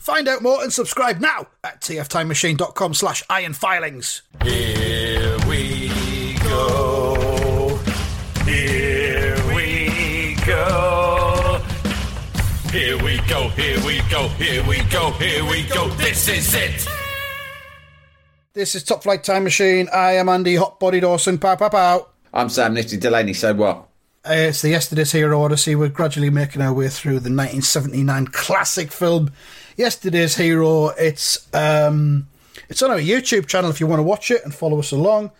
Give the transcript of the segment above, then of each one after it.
Find out more and subscribe now at tftimemachine.com slash ironfilings. Here we go. Here we go. Here we go, here we go, here we go, here we go. This is it. This is Top Flight Time Machine. I am Andy Hotbody Dawson. Pow, pow, pow. I'm Sam Nifty Delaney, so what? Uh, it's the Yesterday's Hero Odyssey. We're gradually making our way through the 1979 classic film, Yesterday's Hero. It's um, it's on our YouTube channel if you want to watch it and follow us along.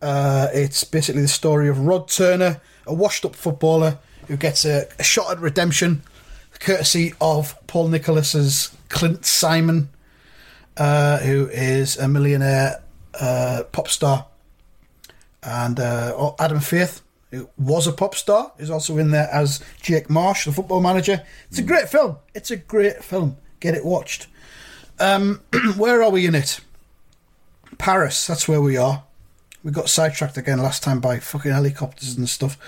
Uh, it's basically the story of Rod Turner, a washed-up footballer who gets a, a shot at redemption, courtesy of Paul Nicholas's Clint Simon, uh, who is a millionaire uh, pop star, and uh, Adam Faith, who was a pop star, is also in there as Jake Marsh, the football manager. It's a great film. It's a great film. Get it watched. Um, where are we in it? Paris. That's where we are. We got sidetracked again last time by fucking helicopters and stuff.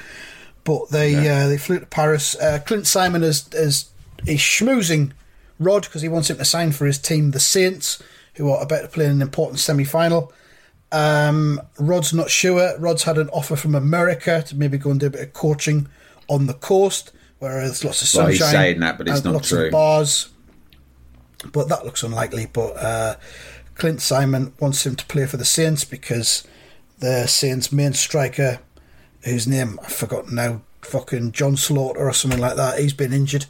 But they uh, they flew to Paris. Uh, Clint Simon is is is schmoozing Rod because he wants him to sign for his team, the Saints, who are about to play in an important semi final. Um, Rod's not sure. Rod's had an offer from America to maybe go and do a bit of coaching on the coast, where there's lots of sunshine. Well, he's saying that, but it's not lots true. Of bars, but that looks unlikely. But uh, Clint Simon wants him to play for the Saints because the Saints' main striker, whose name I've forgotten now, fucking John Slaughter or something like that, he's been injured,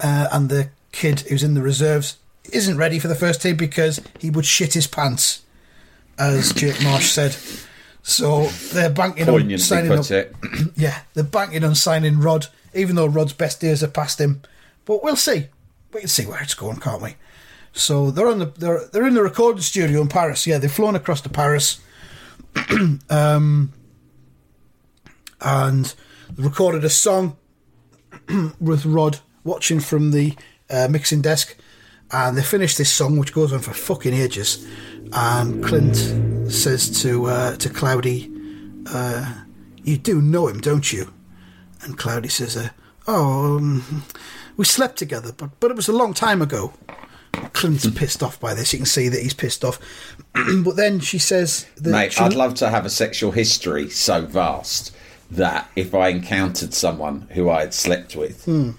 uh, and the kid who's in the reserves isn't ready for the first team because he would shit his pants, as Jake Marsh said. So they're banking on signing up. it. Yeah, they're banking on signing Rod, even though Rod's best days are past him. But we'll see. We can see where it's going, can't we? So they're on the they're they're in the recording studio in Paris. Yeah, they've flown across to Paris, um, and recorded a song with Rod watching from the uh, mixing desk. And they finished this song, which goes on for fucking ages. And Clint says to uh, to Cloudy, uh, "You do know him, don't you?" And Cloudy says, uh, "Oh, um, we slept together, but but it was a long time ago." Clint's pissed off by this. You can see that he's pissed off. but then she says, that Mate, she- I'd love to have a sexual history so vast that if I encountered someone who I had slept with, Hmm.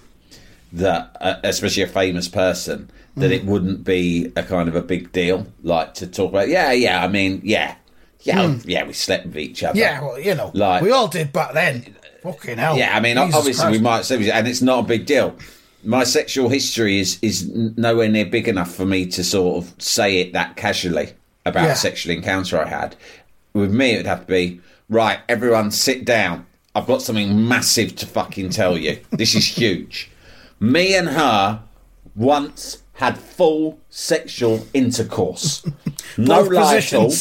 that uh, especially a famous person, that Hmm. it wouldn't be a kind of a big deal, like to talk about. Yeah, yeah. I mean, yeah, yeah, yeah. We slept with each other. Hmm. Yeah, well, you know, Like- we all did back then. Fucking hell. Yeah, I mean, Jesus obviously we might say, and it's not a big deal. My sexual history is is nowhere near big enough for me to sort of say it that casually about Yeah. a sexual encounter I had. With me, it'd have to be right. Everyone, sit down. I've got something massive to fucking tell you. This is huge. Me and her once had full sexual intercourse. no lie at all.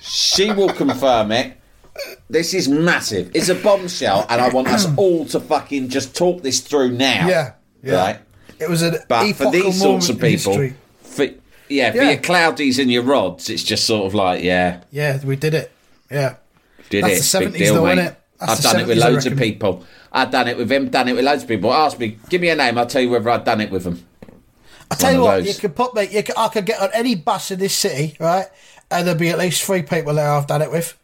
She will confirm it. This is massive. It's a bombshell, and I want us all to fucking just talk this through now. Yeah, yeah. Right? It was an But for these sorts of people, for, yeah, for Yeah. your cloudies and your rods, it's just sort of like, yeah, Yeah, we did it. Yeah. did That's it. the Big deal, though, mate. I've done it with loads of people. I've done it with him, done it with loads of people. Ask me, give me a name, I'll tell you whether I've done it with them. I tell you what, those. you could put me. You could, I could get on any bus in this city, right? And there'll be at least three people there I've done it with.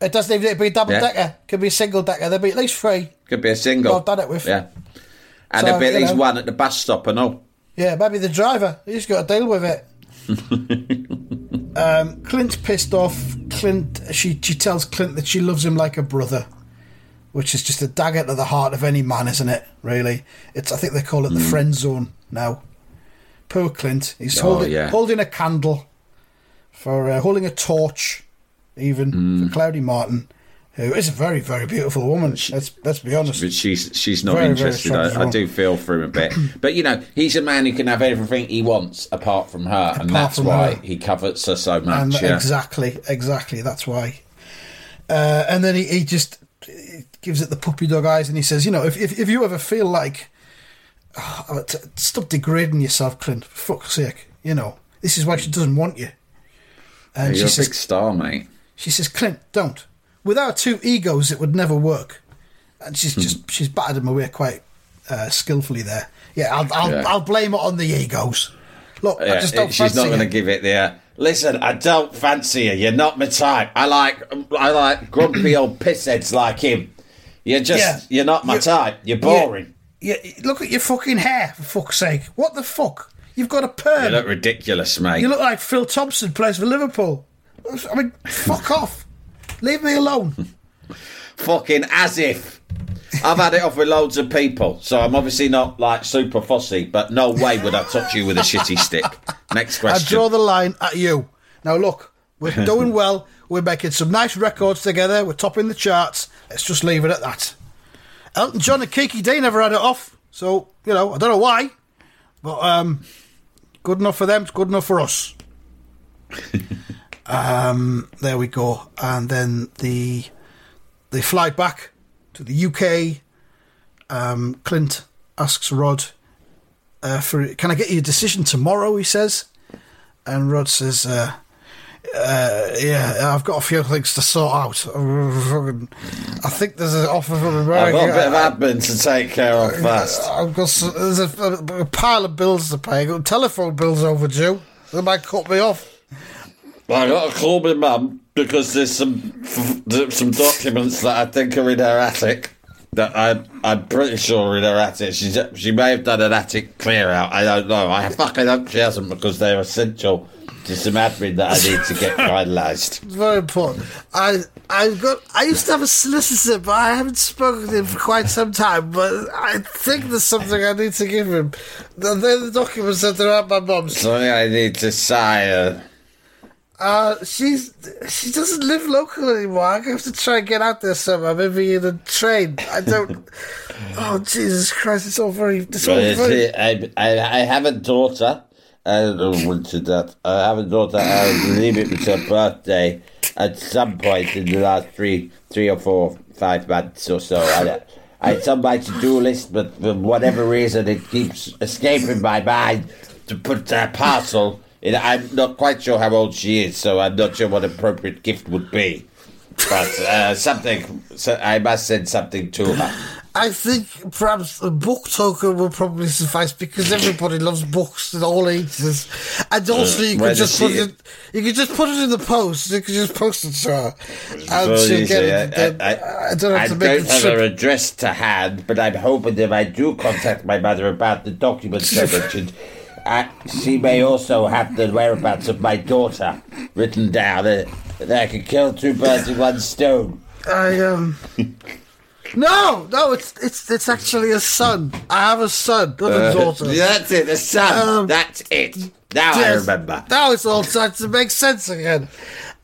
It doesn't even to be a double Yeah. decker. Could be a single decker. There'll be at least three. Could be a single. I've done it with. Yeah. And So, there'll be at you least know. one at the bus stop and all. Yeah, maybe the driver. He's got to deal with it. Um, Clint's pissed off. Clint, she she tells Clint that she loves him like a brother, which is just a dagger to the heart of any man, isn't it? Really, it's I think they call it the friend zone now. Poor Clint, he's Oh, holding yeah. holding a candle for uh, holding a torch, even for Cloudy Martin, who is a very very beautiful woman. let's let's be honest. But she's she's not Very, very interested. attractive I, I do feel for him a bit. But you know, he's a man who can have everything he wants apart from her, and that's why her. he covets her so much. And yeah. exactly, exactly. That's why. Uh, and then he, he just he gives it the puppy dog eyes, and he says, "You know, if if, if you ever feel like, oh, t- stop degrading yourself, Clint. For fuck's sake, you know this is why she doesn't want you." And You're she a says, big star, mate. "She says, Clint, don't. Without two egos, it would never work." And she's Hmm. just she's battered him away quite uh, skillfully there. Yeah, I'll I'll, Yeah. I'll blame it on the egos. Look, I just don't she's fancy not going to give it the. Uh, Listen, I don't fancy you. You're not my type. I like I like grumpy old pissheads like him. You're just Yeah. you're not my You- type. You're boring. Yeah, look at your fucking hair, for fuck's sake. What the fuck? You've got a perm. You look ridiculous, mate. You look like Phil Thompson plays for Liverpool. I mean, fuck off. Leave me alone. Fucking as if. I've had it off with loads of people, so I'm obviously not like super fussy, but no way would I touch you with a shitty stick. Next question. I draw the line at you. Now, look, we're doing well. We're making some nice records together. We're topping the charts. Let's just leave it at that. Elton John and Kiki Dee never had it off, so, you know, I don't know why, but um, good enough for them, it's good enough for us. Um, there we go. And then the they fly back to the UK. Um, Clint asks Rod uh, for can I get you a decision tomorrow? He says, and Rod says, uh, uh, "Yeah, I've got a few things to sort out. I think there's an offer from America. I've got a bit of admin to take care of first. I've got s- there's a, a pile of bills to pay. I've got telephone bills overdue. They might cut me off. I got to call my mum because there's some f- some documents that I think are in her attic. That I I'm pretty sure are in her attic. She's, she may have done an attic clear out. I don't know. I fucking hope she hasn't because they're essential to some admin that I need to get finalised. Very important. I I got I used to have a solicitor, but I haven't spoken to him for quite some time. But I think there's something I need to give him. They're the documents that are at my mum's. Something I need to sign. Uh, she's she doesn't live local anymore. I have to try and get out there somehow. Maybe in a train. I don't. oh Jesus Christ! It's all very. It's all But very. it's, I, I, I have a daughter. I don't know when to that. I have a daughter. I believe it was her birthday at some point in the last three, three or four, five months or so. I, I it's on my to-do list, but for whatever reason, it keeps escaping my mind to put that parcel. I'm not quite sure how old she is, so I'm not sure what appropriate gift would be. But uh, something, so I must send something to her. I think perhaps a book token will probably suffice because everybody loves books at all ages, and also you could just put she- it. You could just put it in the post. You could just post it to her, and Well, she'll get it. I, I- I don't have to make don't have trip. her address to hand, but I'm hoping that if I do contact my mother about the documents I mentioned, uh, she may also have the whereabouts of my daughter written down. Uh, that I can kill two birds with one stone. I um. No, no, it's it's it's actually a son. I have a son, not a daughter. That's it, the son. Um, That's it. Now I remember. Now it's all starting to make sense again.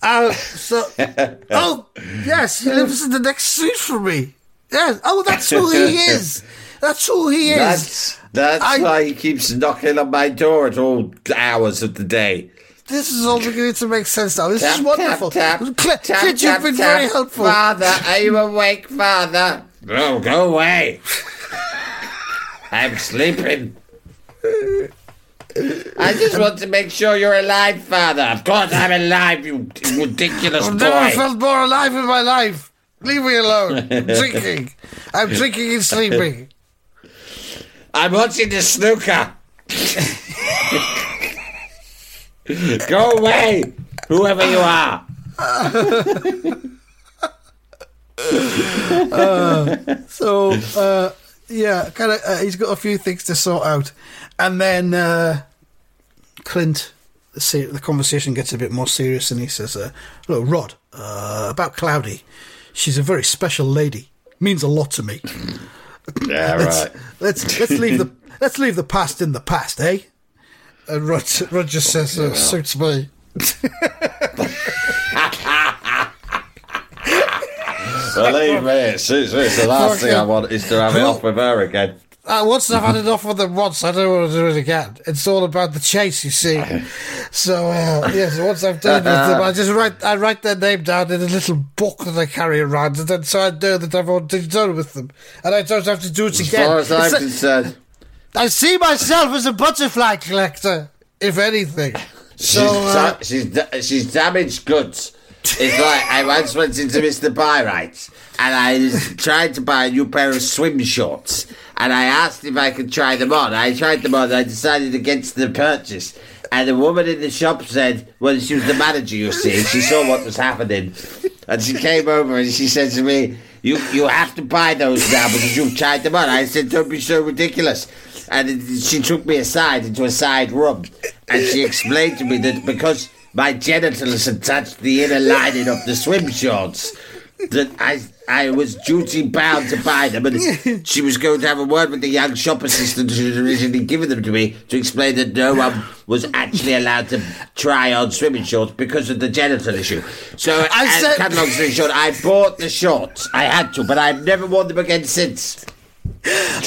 Uh, so, oh yes, he lives in the next street from me. Yes. Oh, that's who he is. That's who he is. That's that's I- why he keeps knocking on my door at all hours of the day. This is all beginning to make sense now. This Tap, is wonderful. Tap, tap, tap, you've been very helpful. Father, are you awake, Father? No, go away. I'm sleeping. I just want to make sure you're alive, Father. Of course I'm alive, you ridiculous I've never boy. felt more alive in my life. Leave me alone. I'm drinking. I'm drinking and sleeping. I'm watching the snooker. go away, whoever you are. So, uh, yeah, kind of. Uh, he's got a few things to sort out, and then uh, Clint the, se- the conversation gets a bit more serious, and he says, uh, "Look, Rod, uh, about Cloudy. She's a very special lady. Means a lot to me. Yeah, Let's let's, let's leave the let's leave the past in the past, eh?" And Rod, Rod just says, uh, "Suits me." Believe me, it suits me. It's the last thing I want is to have it off with her again. Uh, once I've had enough of them once, I don't want to do it again. It's all about the chase, you see. So uh, yes, once I've done with them, I just write I write their name down in a little book that I carry around, and then so I know that I've already done with them, and I don't have to do it As again. far as I'm It's concerned, I see myself as a butterfly collector, if anything. So she's, uh, da- she's, da- she's damaged goods. It's like I once went into Mr. Byrite and I was trying to buy a new pair of swim shorts and I asked if I could try them on. I tried them on I decided against the purchase. And the woman in the shop said, well, she was the manager, you see, she saw what was happening. And she came over and she said to me, you, you have to buy those now because you've tried them on. I said, don't be so ridiculous. And it- she took me aside into a side room and she explained to me that because my genitals had touched the inner lining of the swim shorts, that I I was duty bound to buy them, and she was going to have a word with the young shop assistant who had originally given them to me to explain that no one was actually allowed to try on swimming shorts because of the genital issue. So, I said- cut long story short, I bought the shorts. I had to, but I've never worn them again since.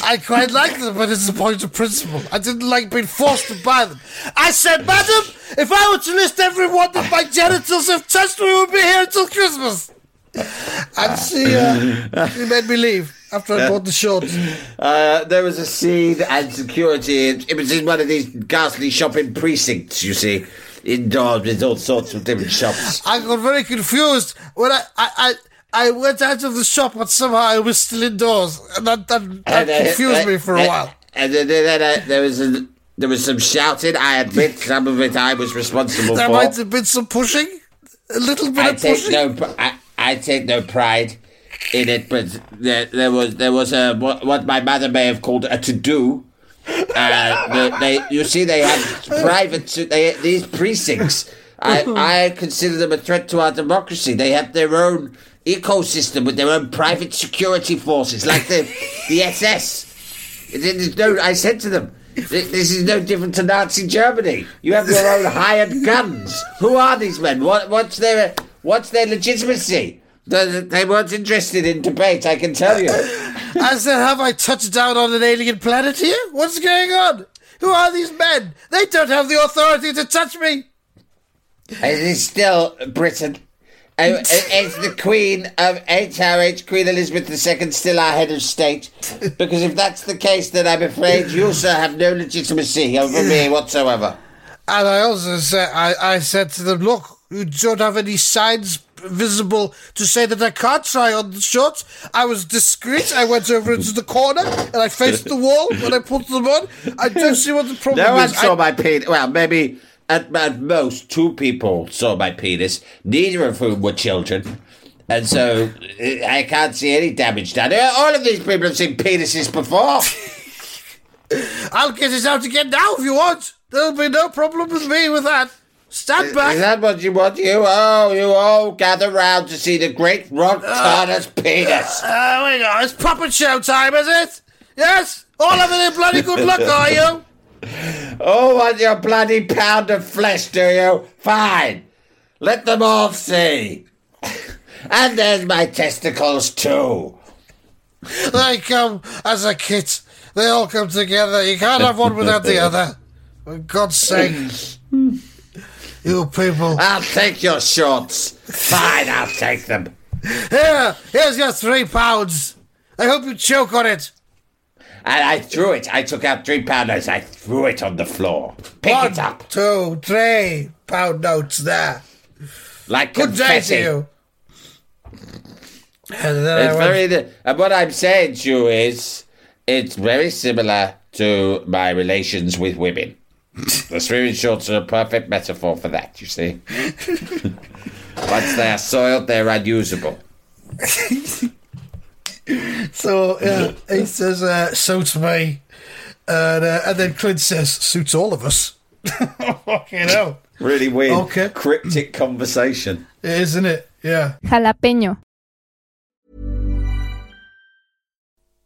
I quite like them, but it's a point of principle. I didn't like being forced to buy them. I said, Madam, if I were to list everyone that my genitals have touched, we would be here until Christmas. And she, uh, she made me leave after I bought the shorts. Uh, there was a scene and security. It was in one of these ghastly shopping precincts, you see, indoors with all sorts of different shops. I got very confused when I, I, I, I went out of the shop, but somehow I was still indoors, and that, that, that And, uh, confused uh, me for a uh, while. And then, then uh, there was a, there was some shouting. I admit some of it I was responsible There for. There might have been some pushing, a little bit I of pushing. no, I, I take no pride in it, but there, there was there was a what, what my mother may have called a to do. Uh, the, they, you see, they have private. They these precincts. I I consider them a threat to our democracy. They have their own ecosystem with their own private security forces, like the the SS. No, I said to them, "Th- this is no different to Nazi Germany. You have your own hired guns. Who are these men? What, what's their what's their legitimacy? They, they weren't interested in debate, I can tell you. I said, have I touched down on an alien planet here? What's going on? Who are these men? They don't have the authority to touch me. It is still Britain. Uh, Is the Queen of HRH, Queen Elizabeth II, still our head of state? Because if that's the case, then I'm afraid you, sir, have no legitimacy over me whatsoever. And I also said, I, I said to them, look, you don't have any signs visible to say that I can't try on the shorts. I was discreet. I went over into the corner and I faced the wall when I put them on. I don't see what the problem No one saw I, my penis. Well, maybe at, at most two people saw my penis, neither of whom were children. And so I can't see any damage done. Uh, All of these people have seen penises before. I'll get it out again now if you want. There'll be no problem with me with that. Stand back. Is that what you want? You all, you all gather round to see the great Rod uh, Turner's penis. Oh, we go. It's puppet show time, is it? Yes? All of it in bloody good luck, are you? Oh, want your bloody pound of flesh, do you? Fine. Let them all see. and there's my testicles too. They come as a kit. They all come together. You can't have one without the other. For God's sake. You people. I'll take your shorts. Fine, I'll take them. Here, here's your three pounds. I hope you choke on it. And I threw it. I took out three pounders. I threw it on the floor. Pick One, it up. two, three pound notes there. Like Good day confetti. to you. And It's very. And what I'm saying to you is, it's very similar to my relations with women. The swimming shorts are a perfect metaphor for that. You see, once they are soiled, they're unusable. So yeah, he says, uh, "Suits me," and, uh, and then Clint says, "Suits all of us." Fucking hell. Really weird, Okay. cryptic conversation. Isn't it? Yeah. Jalapeño.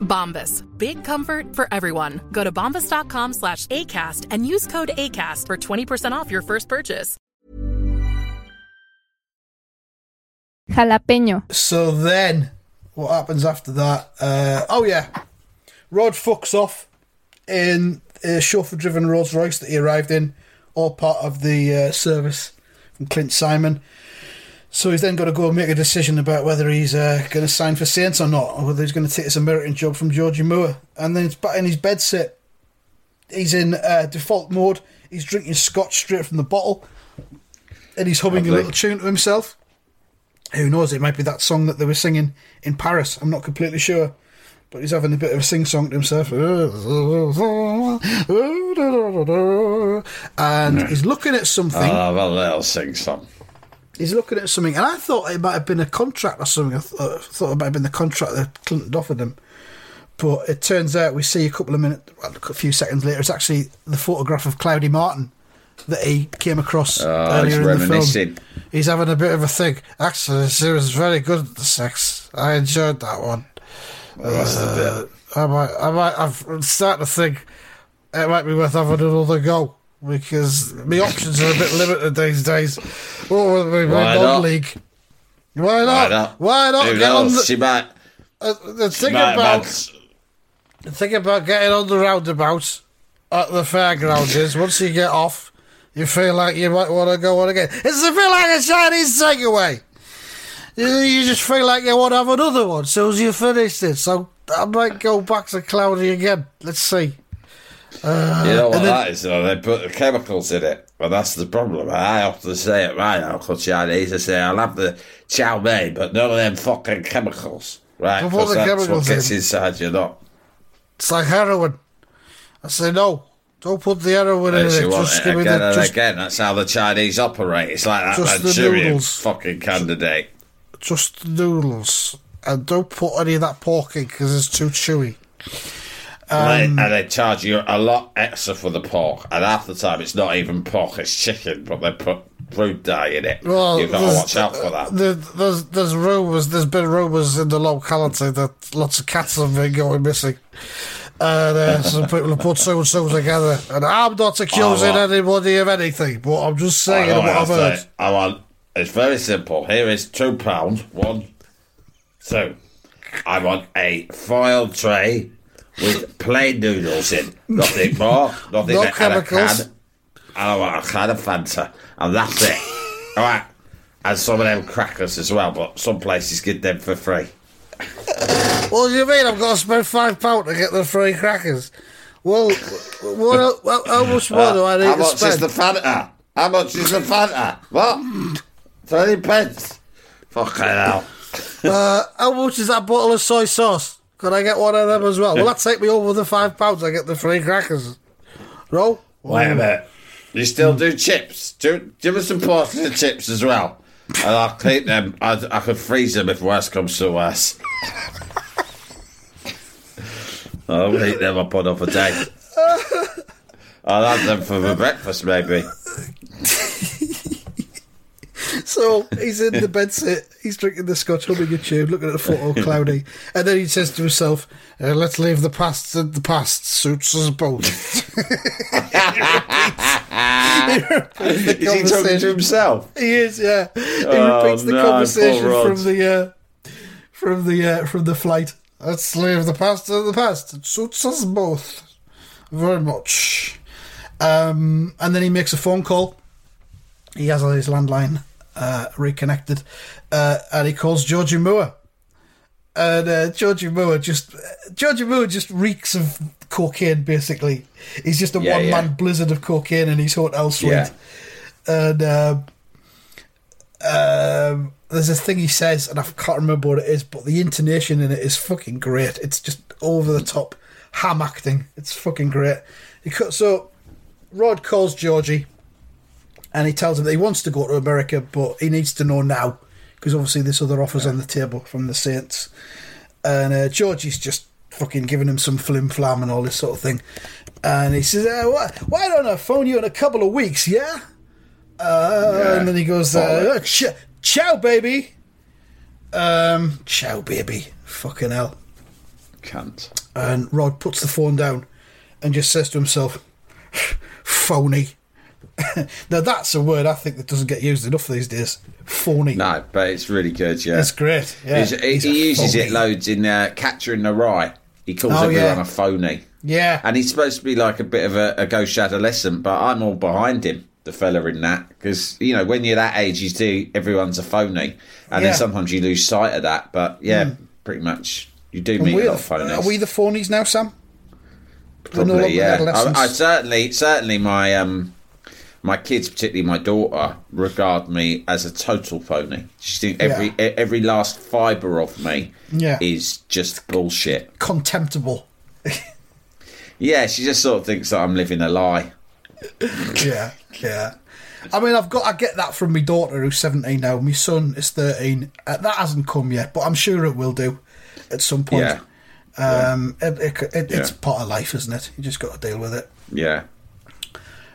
Bombas. Big comfort for everyone. Go to bombas.com slash ACAST and use code ACAST for 20% off your first purchase. Jalapeño. So then, what happens after that? Uh, oh yeah, Rod fucks off in a chauffeur-driven Rolls Royce that he arrived in, all part of the uh, service from Clint Simon. So he's then got to go and make a decision about whether he's uh, going to sign for Saints or not, or whether he's going to take this American job from Georgie Moore. And then he's back in his bed set. He's in uh, default mode. He's drinking scotch straight from the bottle, and he's humming Lovely. a little tune to himself. Who knows? It might be that song that they were singing in Paris. I'm not completely sure. But he's having a bit of a sing song to himself. And he's looking at something. Love a little sing song. He's looking at something. And I thought it might have been a contract or something. I th- uh, thought it might have been the contract that Clinton offered him. But it turns out we see a couple of minutes, well, a few seconds later, it's actually the photograph of Cloudy Martin that he came across Oh, earlier he's in the film. He's having a bit of a thing. Actually, it was very good, at the sex. I enjoyed that one. The bit. I might, I might, I'm starting to think it might be worth having another go because my options are a bit limited these days. What would be Why my not? non-league? Why not? Why not? Why not Who get on knows? the, She might. uh, the She thing might about the thing about getting on the roundabout at the fairgrounds is once you get off, you feel like you might want to go on again. It's a bit like a Chinese takeaway. You, you just feel like you want to have another one as soon as you finish it. So I might go back to Cloudy again. Let's see. Uh, you know what then- that is, though? They put the chemicals in it. But that's the problem. I often say it right now, because Chinese, I say, I'll have the chow mein, but none of them fucking chemicals. Right? Don't put 'Cause the that's chemicals what gets in. inside you, not. It's like heroin. I say no. Don't put the heroin in it. Just it give me again the and just, again. That's how the Chinese operate. It's like that Just noodles. fucking candidate. just the noodles, and don't put any of that pork in because it's too chewy. And, they, and they charge you a lot extra for the pork. And half the time, it's not even pork, it's chicken, but they put food dye in it. Well, You've got to watch out for that. There, there's there's rumours. There's been rumours in the locality that lots of cats have been going missing. And uh, some people have put so and so together. And I'm not accusing Oh, anybody of anything, but I'm just saying what what I've heard. say. I want. It's very simple. Here is two pounds. One, two. I want a foil tray with plain noodles in. Nothing more. Nothing No chemicals. And I want a can of Fanta, and that's it. All right. And some of them crackers as well, but some places give them for free. What do you mean? I've got to spend five pound to get the free crackers? Well, what? How, how much more do I need How to much spend? is the Fanta? How much is the Fanta? What? Thirty pence? Fucking hell. Uh, how much is that bottle of soy sauce? Could I get one of them as well? Will that take me over the five pounds? I get the free crackers. No, Wait a minute. You still do chips? Do, give us some portions of chips as well. And I'll keep them. I, I could freeze them if worse comes to worse. I'll eat them up on a day. I'll have them for my breakfast, maybe. So he's in the bed sit, he's drinking the scotch, humming a tune, looking at the photo cloudy, and then he says to himself, uh, "Let's leave the past in the past. Suits us both." Is he talking to himself? He is, yeah. He Oh, repeats the no, conversation from the uh, from the uh, from the flight. Let's leave the past in the past. It suits us both very much. Um, and then he makes a phone call. He has his landline uh, reconnected, uh, and he calls Georgie Moore. And uh, Georgie Moore just Georgie Moore just reeks of cocaine. Basically, he's just a Yeah, one man yeah. blizzard of cocaine in his hotel suite. Yeah. And um, um, there's a thing he says, and I can't remember what it is, but the intonation in it is fucking great. It's just over the top ham acting. It's fucking great. He cut, so Rod calls Georgie, and he tells him that he wants to go to America, but he needs to know now because obviously this other offers on the table from the Saints, and uh, Georgie's just fucking giving him some flim flam and all this sort of thing, and he says, uh, why, "Why don't I phone you in a couple of weeks? Yeah." Uh, Yeah. And then he goes, uh, ch- "Ciao, baby." Um, ciao, baby. Fucking hell. Can't. And Rod puts the phone down and just says to himself, "Phony." now that's a word I think that doesn't get used enough these days. Phony. No, but it's really good, yeah. That's great. Yeah, He's- he He's he uses phony. it loads in uh, Catcher in the Rye. He calls Oh, everyone yeah. a phony. Yeah, And he's supposed to be like a bit of a, a ghost adolescent, but I'm all behind him, the fella in that. Because, you know, when you're that age, you do everyone's a phony. And Yeah. then sometimes you lose sight of that. But yeah, pretty much you do meet a lot of phonies. are we the phonies now, Sam? Probably, yeah. I, I certainly, certainly, my um, my kids, particularly my daughter, regard me as a total phony. She think every Yeah. every last fibre of me Yeah. is just bullshit. Contemptible. Yeah, she just sort of thinks that I'm living a lie. yeah, yeah. I mean, I've got I get that from my daughter who's seventeen now. My son is thirteen. Uh, that hasn't come yet, but I'm sure it will do at some point. Yeah. Um, it, it, it, it's part of life, isn't it? You just got to deal with it. Yeah.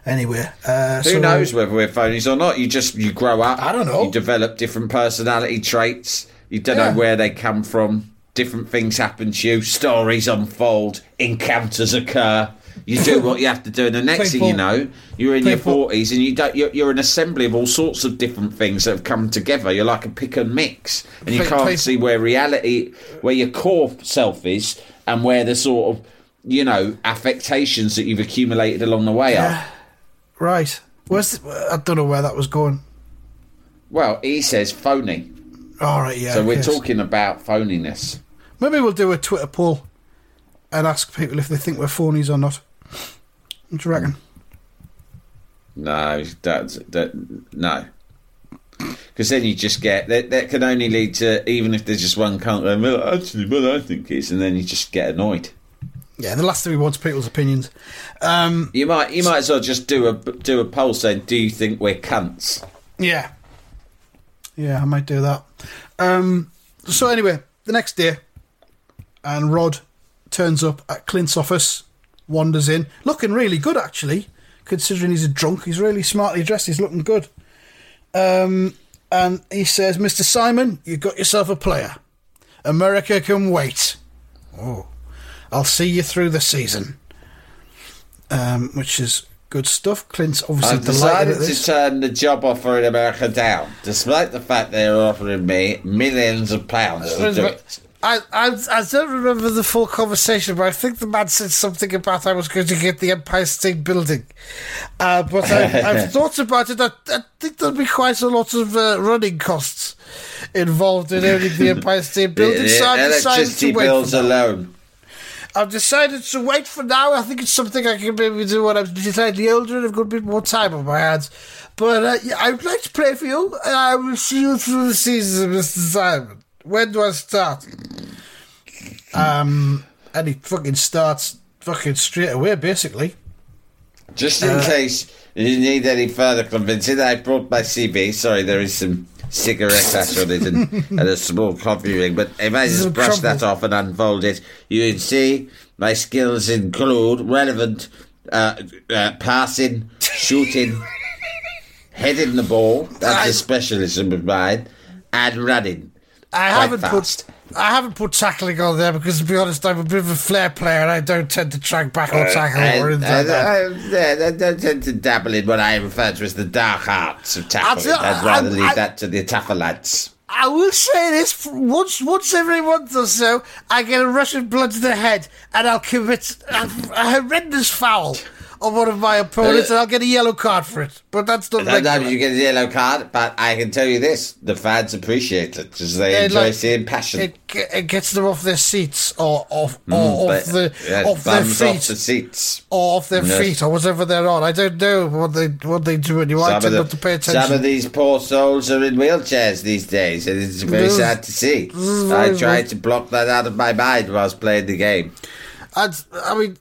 Anyway, uh, Who so- knows whether we're phonies or not? You just you grow up. I don't know. You develop different personality traits. You don't Yeah. know where they come from. Different things happen to you. Stories unfold. Encounters occur. You do what you have to do, and the next thing you know, you're in people- your forties, and you don't. You're, you're an assembly of all sorts of different things that have come together. You're like a pick and mix, and you can't people- see where reality, where your core self is, and where the sort of you know affectations that you've accumulated along the way are. Right. Where's the, I don't know where that was going. Well, he says phony. All right, yeah. So we're talking about phoniness. Maybe we'll do a Twitter poll and ask people if they think we're phonies or not. What do you reckon? No, that's that. No, because then you just get that. That can only lead to even if there's just one cunt. going, Well, actually, well, I think it's, and then you just get annoyed. Yeah, the last thing we want is people's opinions. Um, You might, you might as well just do a do a poll saying, "Do you think we're cunts?" Yeah. Yeah, I might do that. Um, so anyway, the next day, and Rod turns up at Clint's office, wanders in, looking really good actually, considering he's a drunk. He's really smartly dressed. He's looking good. Um, and he says, "Mr. Simon, you got yourself a player. America can wait. Oh, I'll see you through the season." Um, which is good stuff. Clint's obviously I've delighted decided at to turn the job offer in America down, despite the fact they're offering me millions of pounds to do it. I, I I don't remember the full conversation, but I think the man said something about I was going to get the Empire State Building. Uh, but I, I've thought about it. I, I think there'll be quite a lot of uh, running costs involved in owning the Empire State Building. The so I've decided electricity to wait. bills For now. alone. I've decided to wait for now. I think it's something I can maybe do when I'm slightly older and I've got a bit more time on my hands. But uh, yeah, I'd like to play for you, and I will see you through the season, Mr. Simon. When do I start? Um, and he fucking starts fucking straight away, basically. Just in case you need any further convincing, I brought my CV. Sorry, there is some cigarette ash on it and, and a small coffee ring. But if I just brush that off and unfold it, you can see my skills include relevant uh, uh, passing, shooting, heading the ball. That's I- a specialism of mine, and running. I haven't fast. put I haven't put tackling on there because, to be honest, I'm a bit of a flair player and I don't tend to track back or uh, tackle I, or anything I. I, I, I don't tend to dabble in what I refer to as the dark arts of tackling. I'd rather leave that to the tougher lads. I will say this: once, once every month or so, I get a rush of blood to the head, and I'll commit a, a horrendous foul on one of my opponents, Uh, and I'll get a yellow card for it. But that's not Sometimes regular. you get a yellow card, but I can tell you this: the fans appreciate it because they enjoy like- seeing passion. It, it gets them off their seats or off, or Mm, off but- the yes, off their feet off the seats. or off their Yes. feet or whatever they're on. I don't know what they what they do, and you Some of, tend the- not to pay attention. some of these poor souls are in wheelchairs these days, and it's very sad to see. I tried to block that out of my mind whilst playing the game. And, I mean,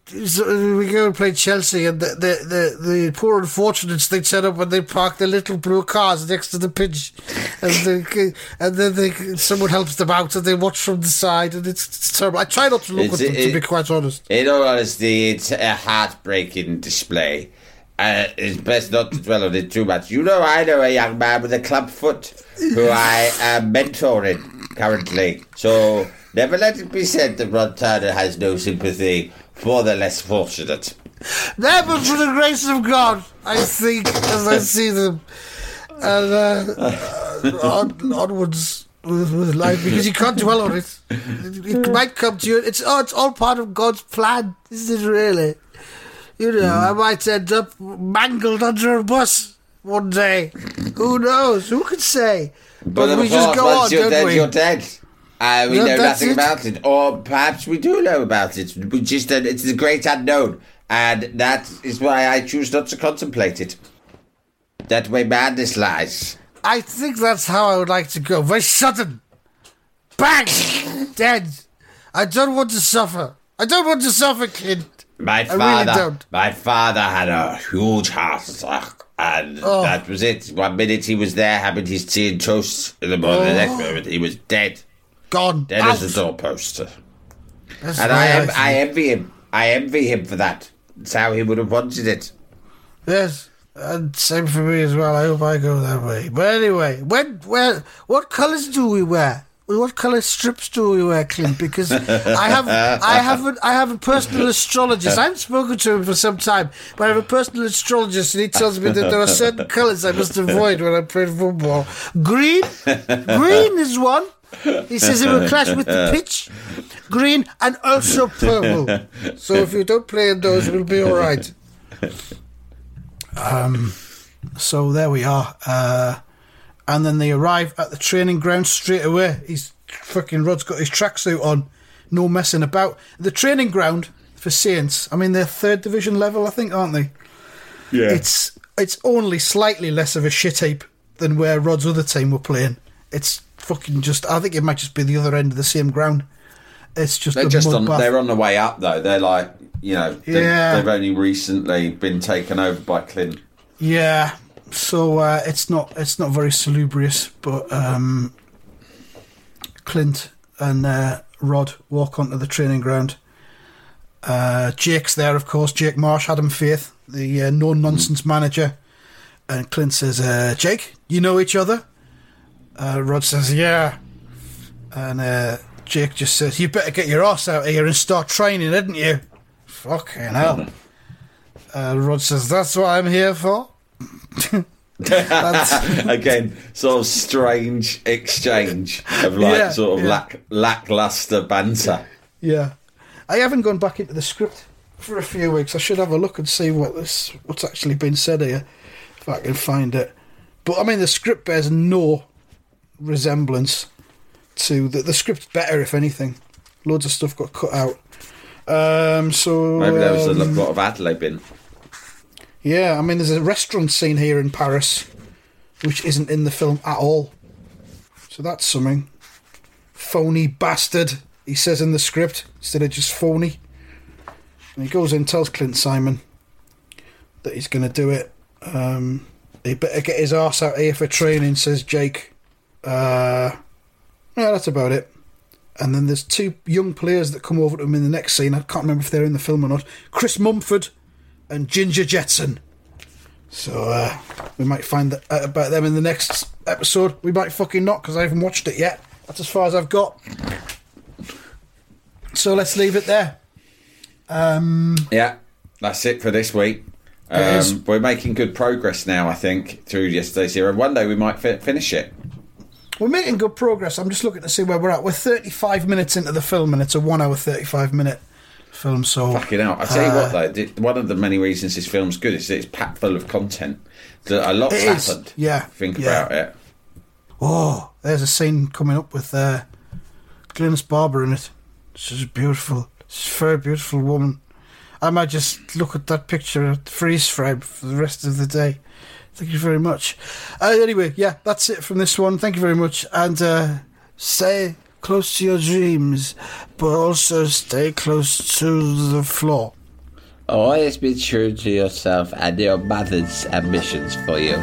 we go and play Chelsea, and the, the, the, the poor unfortunates they turn up and they park their little blue cars next to the pitch, and they, and then they, someone helps them out, and they watch from the side, and it's, it's terrible. I try not to look It's- at them, to be quite honest. In all honesty, it's a heartbreaking display. Uh, it's best not to dwell on it too much. You know, I know a young man with a club foot who I am mentoring currently. So never let it be said that Rod Turner has no sympathy for the less fortunate. Never for the grace of God, I think, as I see them. And uh, on, onwards with, with life, because you can't dwell on it. it. It might come to you. It's, oh, it's all part of God's plan, isn't it, really? You know, I might end up mangled under a bus one day. Who knows? Who can say? But, of we just go once on, you're don't dead, we? you're dead. Uh, we Yeah, know nothing it. about it, or perhaps we do know about it. We just uh, it's the great unknown, and that is why I choose not to contemplate it. That way, madness lies. I think that's how I would like to go. Very sudden. Bang! Dead. I don't want to suffer. I don't want to suffer, kid. My really father, don't. my father had a huge heart attack, and Oh. that was it. One minute he was there having his tea and toast, in the morning, the next moment he was dead, Gone. dead as a doorpost. That's And I, am, think. I envy him. I envy him for that. It's how he would have wanted it. Yes. And same for me as well. I hope I go that way. But anyway, when, where, what colours do we wear? What colour strips do we wear, Clint? Because I have, I have, a, I have a personal astrologist. I haven't spoken to him for some time, but I have a personal astrologist, and he tells me that there are certain colours I must avoid when I play football. Green, green is one. He says it will clash with the pitch. Green and also purple. So if you don't play in those, we'll be all right. Um, So there we are. Uh, and then they arrive at the training ground straight away. He's fucking Rod's got his tracksuit on, no messing about. The training ground for Saints. I mean, they're third division level, I think, aren't they? Yeah. It's it's only slightly less of a shit heap than where Rod's other team were playing. It's fucking just. I think it might just be the other end of the same ground. It's just They're just on. bath. They're on the way up though. They're like you know. They've, Yeah. they've only recently been taken over by Clint. Yeah, so uh, it's not it's not very salubrious, but um, Clint and uh, Rod walk onto the training ground. Uh, Jake's there, of course. Jake Marsh, Adam Faith, the uh, no nonsense manager, and Clint says, uh, "Jake, you know each other?" Uh, Rod says, "Yeah," and uh, Jake just says, "You better get your ass out here and start training, didn't you?" Fucking hell. Uh, Rod says, "That's what I'm here for." Again, sort of strange exchange of like Yeah, sort of yeah. lack lackluster banter. yeah, I haven't gone back into the script for a few weeks. I should have a look and see what this what's actually been said here, if I can find it. But I mean, the script bears no resemblance to the the script's better, if anything. Loads of stuff got cut out. Um, so Maybe there was a um, lot of ad lib in. Yeah, I mean, there's a restaurant scene here in Paris, which isn't in the film at all. So that's something. Phony bastard, he says in the script, instead of just phony. And he goes in and tells Clint Simon that he's going to do it. Um, he better get his ass out here for training, says Jake. Uh, yeah, that's about it. And then there's two young players that come over to him in the next scene. I can't remember if they're in the film or not. Chris Mumford and Ginger Jetson. So uh, we might find out about them in the next episode. We might fucking not because I haven't watched it yet. That's as far as I've got. So let's leave it there. Yeah, that's it for this week. Um, we're making good progress now, I think, through Yesterday's Hero. One day we might fi- finish it. We're making good progress. I'm just looking to see where we're at. We're 35 minutes into the film, and it's a one hour 35 minute film. So Fucking hell. I tell you uh, what, though, one of the many reasons this film's good is that it's packed full of content. That a lot's is, happened. yeah, Think yeah. about it. Oh, there's a scene coming up with uh, Glynis Barber in it. She's a beautiful. She's a very beautiful woman. I might just look at that picture at freeze frame for the rest of the day. Thank you very much. Uh, anyway, yeah, that's it from this one. Thank you very much. And uh, stay close to your dreams, but also stay close to the floor. Always be true to yourself and your mother's ambitions for you.